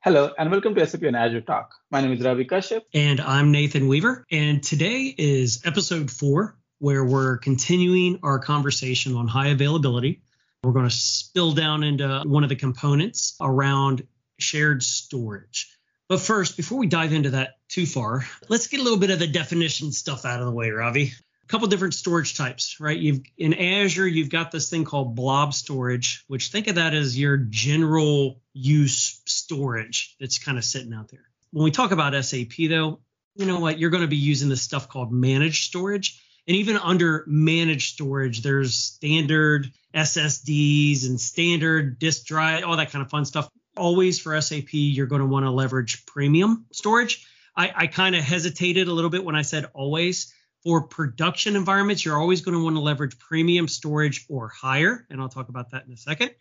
Hello and welcome to SAP and Azure Talk. My name is Ravi Kashyap. And I'm Nathan Weaver. And today is episode four, where we're continuing our conversation on high availability. We're going to spill down into one of the components around shared storage. But first, before we dive into that too far, let's get a little bit of the definition stuff out of the way, Ravi A couple different storage types, right? You've in Azure, you've got this thing called blob storage, which think of that as your general use storage that's kind of sitting out there. When we talk about SAP though, you know what? You're going to be using this stuff called managed storage. And even under managed storage, there's standard SSDs and standard disk drive, all that kind of fun stuff. Always for SAP, you're going to want to leverage premium storage. I, I kind of hesitated a little bit when I said always for production environments, you're always going to want to leverage premium storage or higher, and I'll talk about that in a second.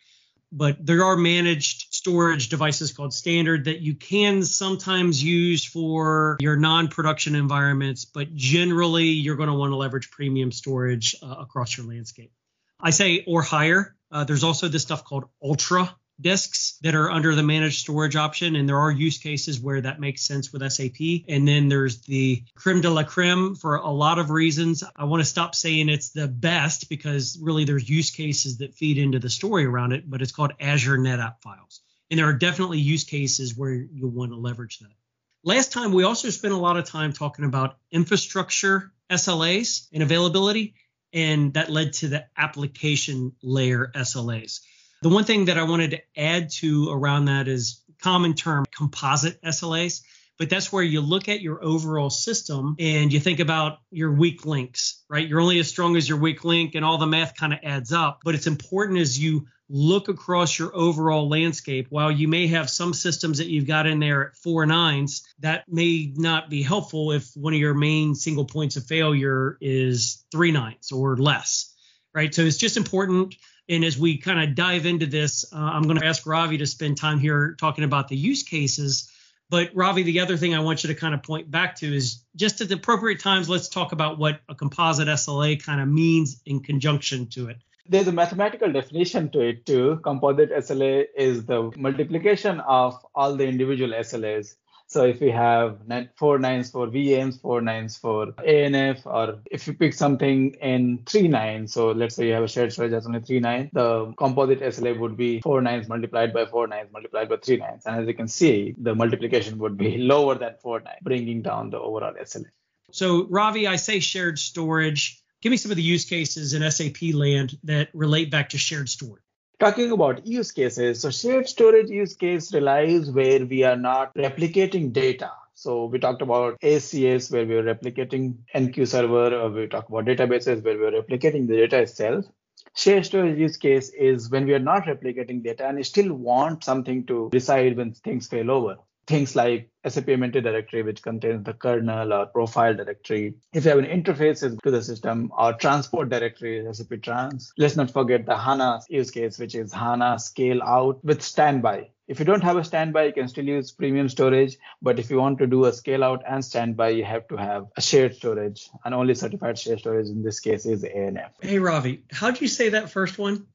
But there are managed storage devices called standard that you can sometimes use for your non production environments, but generally you're going to want to leverage premium storage uh, across your landscape. I say or higher. Uh, there's also this stuff called ultra disks that are under the managed storage option. And there are use cases where that makes sense with SAP. And then there's the creme de la creme for a lot of reasons. I want to stop saying it's the best because really there's use cases that feed into the story around it, but it's called Azure NetApp files. And there are definitely use cases where you'll want to leverage that. Last time, we also spent a lot of time talking about infrastructure SLAs and availability, and that led to the application layer SLAs. The one thing that I wanted to add to around that is common term composite SLAs, but that's where you look at your overall system and you think about your weak links, right? You're only as strong as your weak link and all the math kind of adds up. But it's important as you look across your overall landscape, while you may have some systems that you've got in there at four nines, that may not be helpful if one of your main single points of failure is three nines or less, right? So it's just important and as we kind of dive into this, uh, I'm going to ask Ravi to spend time here talking about the use cases. But Ravi, the other thing I want you to kind of point back to is just at the appropriate times, let's talk about what a composite SLA kind of means in conjunction to it. There's a mathematical definition to it too. Composite SLA is the multiplication of all the individual SLAs. So if we have four nines for VMs, four nines for ANF, or if you pick something in three nines, so let's say you have a shared storage that's only three nines, the composite SLA would be four nines multiplied by four nines multiplied by three nines. And as you can see, the multiplication would be lower than four nines, bringing down the overall SLA. So Ravi, I say shared storage. Give me some of the use cases in SAP land that relate back to shared storage. Talking about use cases, so shared storage use case relies where we are not replicating data. So we talked about ASCS where we are replicating enqueue server, or we talk about databases where we are replicating the data itself. Shared storage use case is when we are not replicating data and still want something to decide when things fail over things like SAP MNT directory, which contains the kernel or profile directory. If you have an interface to the system or transport directory, SAP trans. Let's not forget the HANA use case, which is HANA scale out with standby. If you don't have a standby, you can still use premium storage. But if you want to do a scale out and standby, you have to have a shared storage. And only certified shared storage in this case is ANF. Hey, Ravi, how do you say that first one?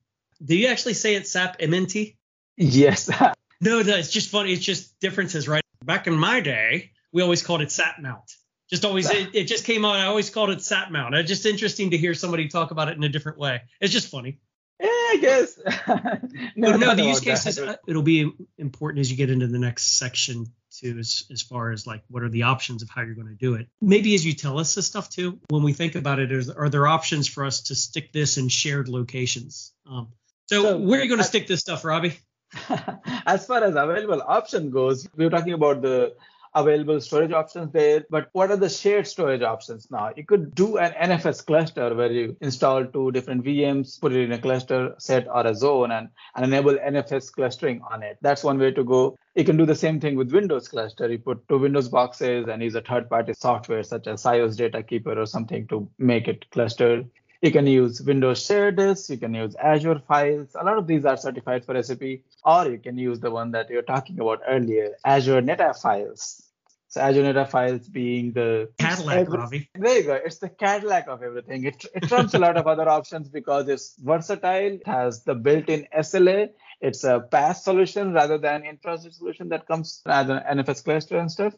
Do you actually say it SAP MNT? Yes. No, no, it's just funny. It's just differences, right? Back in my day, we always called it sap mount. Just always, it, it just came out. I always called it sap mount. It's just interesting to hear somebody talk about it in a different way. It's just funny. Yeah, I guess. no, no, the use cases. Uh, it'll be important as you get into the next section too, as, as far as like what are the options of how you're going to do it. Maybe as you tell us this stuff too, when we think about it, is, are there options for us to stick this in shared locations? Um, so, so where are you going to stick this stuff, Ravi? as far as available option goes, we were talking about the available storage options there. But what are the shared storage options now? You could do an NFS cluster where you install two different VMs, put it in a cluster set or a zone, and, and enable NFS clustering on it. That's one way to go. You can do the same thing with Windows cluster. You put two Windows boxes and use a third party software such as SIOS Data Keeper or something to make it clustered. You can use Windows Shared Disk, you can use Azure Files. A lot of these are certified for SAP, or you can use the one that you were talking about earlier, Azure NetApp Files. So Azure NetApp Files being the Cadillac, Ravi. There you go. It's the Cadillac of everything. It, it trumps a lot of other options because it's versatile, it has the built-in SLA, it's a PaaS solution rather than infrastructure solution that comes as an NFS cluster and stuff.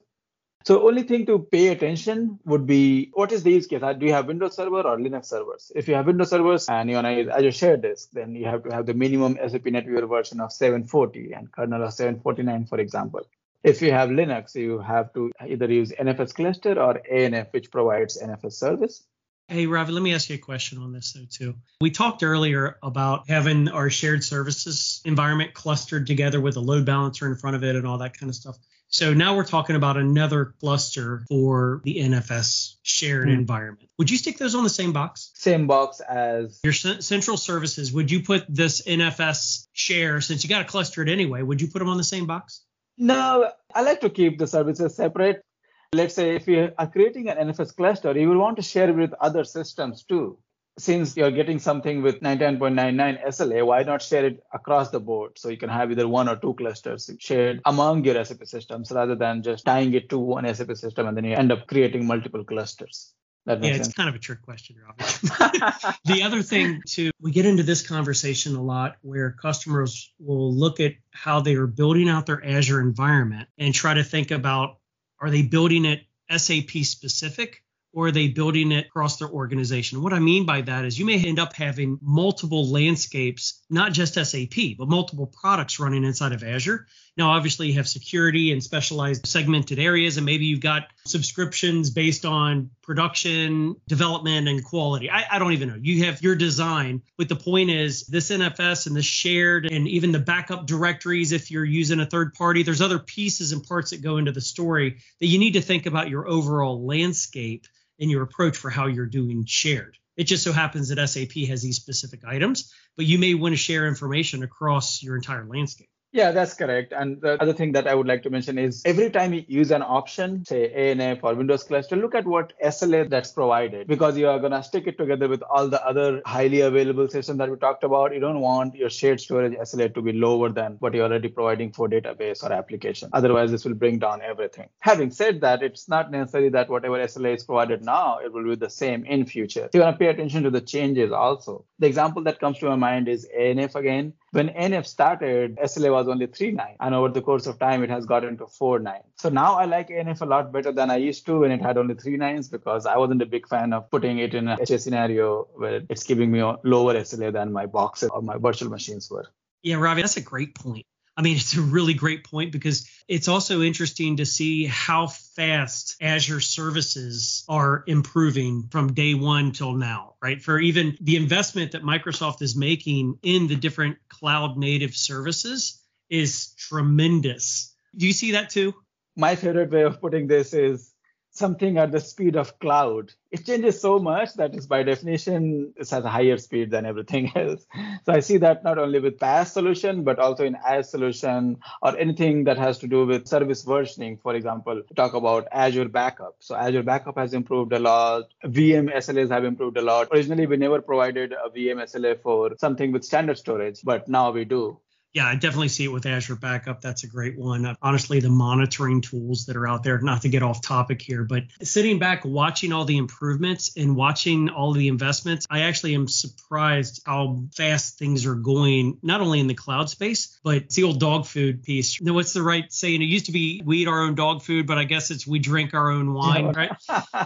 So only thing to pay attention would be what is the use case? Do you have Windows Server or Linux servers? If you have Windows servers and you want to use Azure Shared Disk, then you have to have the minimum SAP NetWeaver version of 740 and kernel of 749, for example. If you have Linux, you have to either use NFS cluster or ANF, which provides NFS service. Hey, Ravi, let me ask you a question on this, though, too. We talked earlier about having our shared services environment clustered together with a load balancer in front of it and all that kind of stuff. So now we're talking about another cluster for the NFS shared mm environment. Would you stick those on the same box? Same box as your c- central services. Would you put this NFS share, since you got to cluster it anyway, would you put them on the same box? No, I like to keep the services separate let's say if you are creating an NFS cluster, you will want to share it with other systems too. Since you're getting something with 99.99 SLA, why not share it across the board? So you can have either one or two clusters shared among your SAP systems rather than just tying it to one SAP system and then you end up creating multiple clusters. yeah, it's kind of a trick question, Ravi. the other thing too, we get into this conversation a lot where customers will look at how they are building out their Azure environment and try to think about are they building it SAP specific or are they building it across their organization? What I mean by that is you may end up having multiple landscapes, not just SAP, but multiple products running inside of Azure. Now, obviously, you have security and specialized segmented areas, and maybe you've got subscriptions based on production, development, and quality. I, I don't even know. You have your design, but the point is this NFS and the shared and even the backup directories, if you're using a third party, there's other pieces and parts that go into the story that you need to think about your overall landscape in your approach for how you're doing shared. It just so happens that SAP has these specific items, but you may want to share information across your entire landscape. Yeah, that's correct. And the other thing that I would like to mention is every time you use an option, say ANF or Windows cluster, look at what SLA that's provided because you are going to stick it together with all the other highly available systems that we talked about. You don't want your shared storage SLA to be lower than what you're already providing for database or application. Otherwise, this will bring down everything. Having said that, it's not necessary that whatever SLA is provided now, it will be the same in future. So you want to pay attention to the changes also. The example that comes to my mind is ANF again. When ANF started, SLA was only 3.9, and over the course of time, it has gotten to 4.9. So now I like ANF a lot better than I used to when it had only three nines because I wasn't a big fan of putting it in a HA scenario where it's giving me a lower SLA than my boxes or my virtual machines were. Yeah, Ravi, that's a great point. I mean, it's a really great point because it's also interesting to see how fast Azure services are improving from day one till now, right? For even the investment that Microsoft is making in the different cloud native services is tremendous. Do you see that too? My favorite way of putting this is something at the speed of cloud. It changes so much that is by definition it has a higher speed than everything else. So I see that not only with PaaS solution, but also in as solution or anything that has to do with service versioning. For example, talk about Azure Backup. So Azure Backup has improved a lot. VM SLAs have improved a lot. Originally, we never provided a VM SLA for something with standard storage, but now we do yeah, I definitely see it with Azure Backup. That's a great one. Honestly, the monitoring tools that are out there, not to get off topic here, but sitting back, watching all the improvements and watching all the investments, I actually am surprised how fast things are going, not only in the cloud space, but it's the old dog food piece. You know, what's the right saying? It used to be we eat our own dog food, but I guess it's we drink our own wine, right?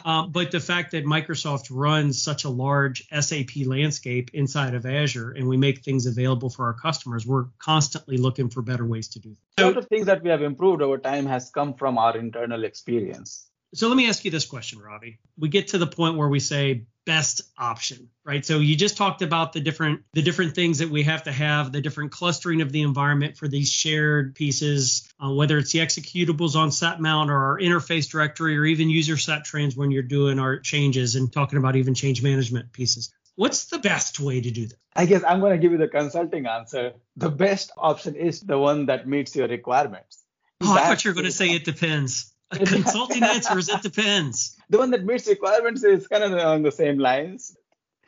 um, but the fact that Microsoft runs such a large SAP landscape inside of Azure and we make things available for our customers, we're constantly constantly looking for better ways to do that. A lot of things that we have improved over time has come from our internal experience. So let me ask you this question, Ravi. We get to the point where we say best option, right? So you just talked about the different the different things that we have to have, the different clustering of the environment for these shared pieces, uh, whether it's the executables on sap mount or our interface directory or even user SAP trans when you're doing our changes and talking about even change management pieces. What's the best way to do that? I guess I'm going to give you the consulting answer. The best option is the one that meets your requirements. Oh, I thought you were going to say it depends. A consulting answer is it depends. The one that meets requirements is kind of along the same lines.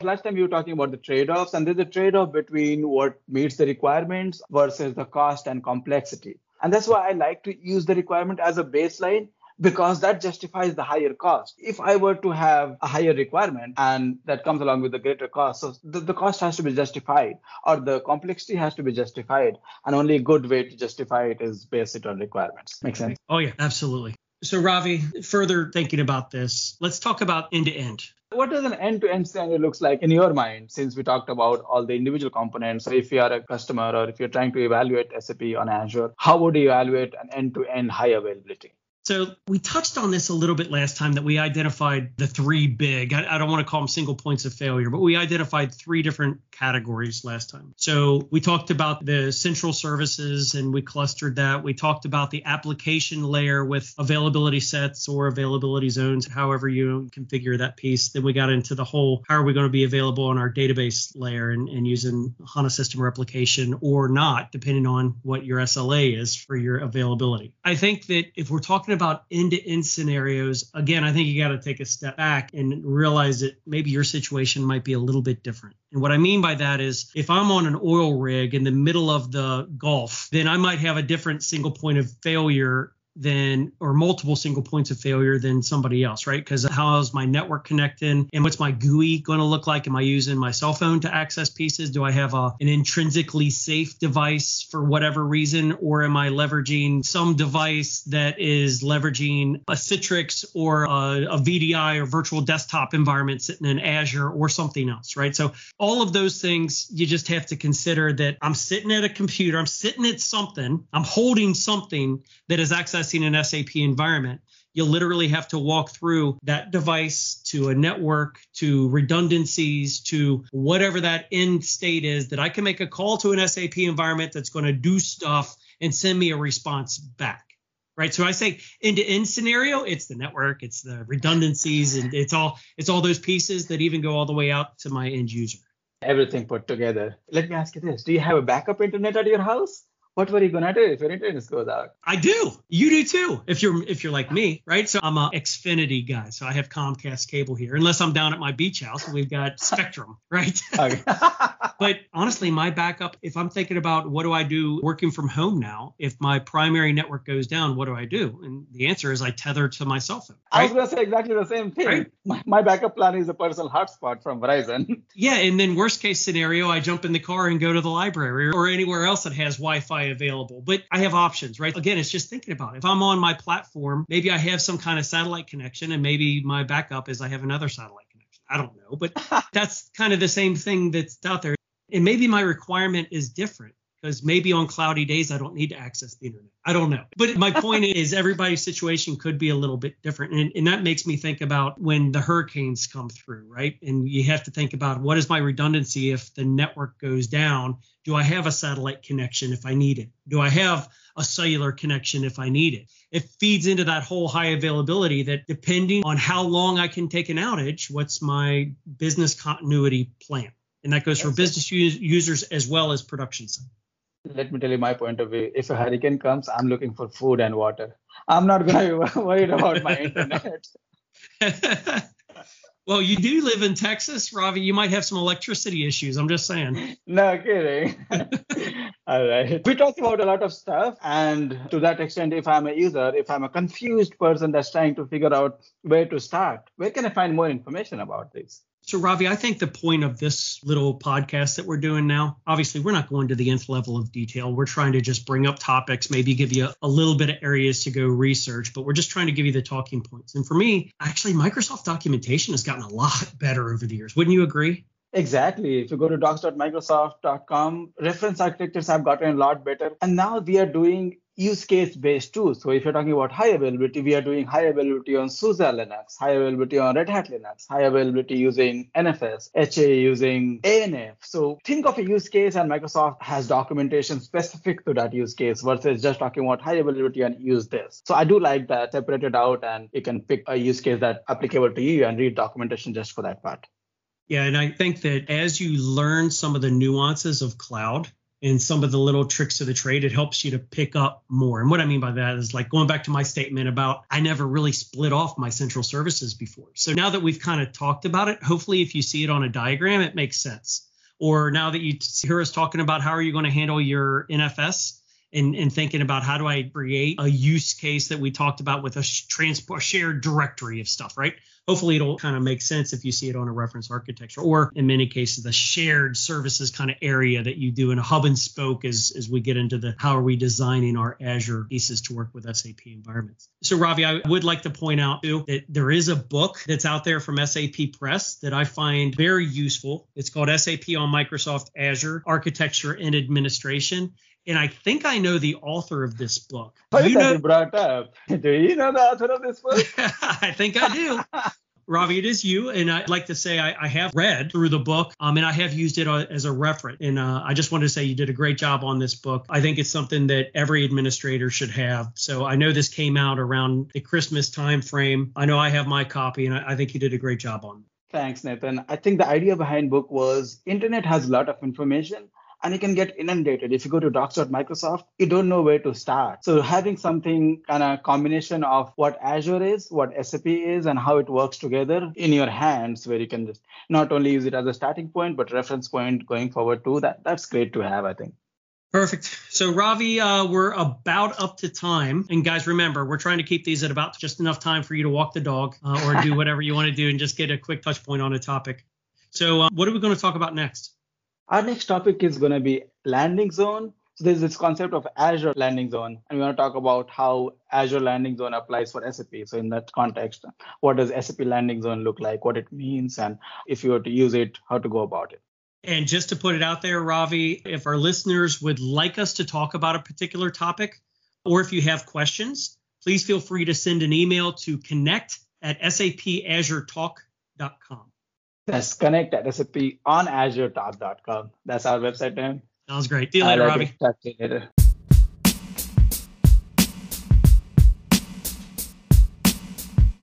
Last time you were talking about the trade offs, and there's a trade off between what meets the requirements versus the cost and complexity. And that's why I like to use the requirement as a baseline because that justifies the higher cost. If I were to have a higher requirement and that comes along with the greater cost, so the, the cost has to be justified or the complexity has to be justified. And only a good way to justify it is based it on requirements. Make sense? Oh, yeah, absolutely. So, Ravi, further thinking about this, let's talk about end to end. What does an end-to-end scenario looks like in your mind? Since we talked about all the individual components, so if you are a customer or if you're trying to evaluate SAP on Azure, how would you evaluate an end-to-end high availability? So we touched on this a little bit last time that we identified the three big, I, I, don't want to call them single points of failure, but we identified three different categories last time. So we talked about the central services and we clustered that. We talked about the application layer with availability sets or availability zones, however you configure that piece. Then we got into the whole how are we going to be available on our database layer and, and using HANA system replication or not, depending on what your SLA is for your availability. I think that if we're talking about end to end scenarios, again, I think you got to take a step back and realize that maybe your situation might be a little bit different. And what I mean by that is if I'm on an oil rig in the middle of the Gulf, then I might have a different single point of failure than or multiple single points of failure than somebody else, right? Because how is my network connecting and what's my GUI going to look like? Am I using my cell phone to access pieces? Do I have a, an intrinsically safe device for whatever reason? Or am I leveraging some device that is leveraging a Citrix or a, a VDI or virtual desktop environment sitting in Azure or something else, right? So all of those things, you just have to consider that I'm sitting at a computer, I'm sitting at something, I'm holding something that is accessing accessing an SAP environment, you literally have to walk through that device to a network to redundancies to whatever that end state is that I can make a call to an SAP environment that's going to do stuff and send me a response back. Right. So I say end to end scenario, it's the network, it's the redundancies, and it's all it's all those pieces that even go all the way out to my end user. Everything put together. Let me ask you this. Do you have a backup internet at your house? What were you gonna do if your internet goes out? I do. You do too. If you're if you're like me, right? So I'm a Xfinity guy. So I have Comcast cable here, unless I'm down at my beach house and we've got Spectrum, right? but honestly, my backup, if I'm thinking about what do I do working from home now, if my primary network goes down, what do I do? And the answer is I tether to my cell phone. Right? I was gonna say exactly the same thing. Right? My, my backup plan is a personal hotspot from Verizon. Yeah, and then worst case scenario, I jump in the car and go to the library or anywhere else that has Wi-Fi available. But I have options, right? Again, it's just thinking about it. If I'm on my platform, maybe I have some kind of satellite connection, and maybe my backup is I have another satellite connection. I don't know, but that's kind of the same thing that's out there. And maybe my requirement is different because maybe on cloudy days I don't need to access the internet. I don't know. But my point is everybody's situation could be a little bit different. And, and, that makes me think about when the hurricanes come through, right? And you have to think about what is my redundancy if the network goes down? Do I have a satellite connection if I need it? Do I have a cellular connection if I need it? It feeds into that whole high availability that depending on how long I can take an outage, what's my business continuity plan? And that goes for business users as well as production side let me tell you my point of view. If a hurricane comes, I'm looking for food and water. I'm not going to be worried about my internet. well, you do live in Texas, Ravi. You might have some electricity issues. I'm just saying. No kidding. All right. We talked about a lot of stuff. And to that extent, if I'm a user, if I'm a confused person that's trying to figure out where to start, where can I find more information about this? So, Ravi, I think the point of this little podcast that we're doing now, obviously, we're not going to the nth level of detail. We're trying to just bring up topics, maybe give you a, a, little bit of areas to go research, but we're just trying to give you the talking points. And for me, actually, Microsoft documentation has gotten a lot better over the years. Wouldn't you agree? Exactly. If you go to docs.microsoft.com, reference architectures have gotten a lot better. And now we are doing use case based too. So if you're talking about high availability, we are doing high availability on SUSE Linux, high availability on Red Hat Linux, high availability using NFS, HA using ANF. So think of a use case and Microsoft has documentation specific to that use case versus just talking about high availability and use this. So I do like that separated out and you can pick a use case that applicable to you and read documentation just for that part. Yeah, and I think that as you learn some of the nuances of cloud, and some of the little tricks of the trade, it helps you to pick up more. And what I mean by that is like going back to my statement about I never really split off my central services before. So now that we've kind of talked about it, hopefully if you see it on a diagram, it makes sense. Or now that you hear us talking about how are you going to handle your NFS, and, and thinking about how do I create a use case that we talked about with a transport shared directory of stuff, right? Hopefully it'll kind of make sense if you see it on a reference architecture or in many cases the shared services kind of area that you do in a hub and spoke as, as we get into the how are we designing our Azure pieces to work with SAP environments. So Ravi, I would like to point out too that there is a book that's out there from SAP Press that I find very useful. It's called SAP on Microsoft Azure Architecture and Administration and I think I know the author of this book. What you know, brought up? Do you know the author of this book? I think I do. Ravi, it is you, and I'd like to say I, I, have read through the book, um, and I have used it uh, as a reference. And uh, I just wanted to say you did a great job on this book. I think it's something that every administrator should have. So I know this came out around the Christmas time frame. I know I have my copy, and I, I think you did a great job on it. Thanks, Nathan. I think the idea behind book was internet has a lot of information and you can get inundated. If you go to docs.microsoft, you don't know where to start. So having something kind of combination of what Azure is, what SAP is, and how it works together in your hands, where you can just not only use it as a starting point, but reference point going forward too. That that's great to have, I think. Perfect. So, Ravi, uh, we're about up to time. And guys, remember, we're trying to keep these at about just enough time for you to walk the dog uh, or do whatever you want to do and just get a quick touch point on a topic. So, uh, what are we going to talk about next? Our next topic is going to be landing zone. So there's this concept of Azure landing zone, and we want to talk about how Azure landing zone applies for SAP. So in that context, what does SAP landing zone look like, what it means, and if you were to use it, how to go about it. And just to put it out there, Ravi, if our listeners would like us to talk about a particular topic, or if you have questions, please feel free to send an email to connect at sapazuretalk.com. That's connect at SAP on AzureTalk.com. That's our website name. Sounds great. Deal later, Ravi.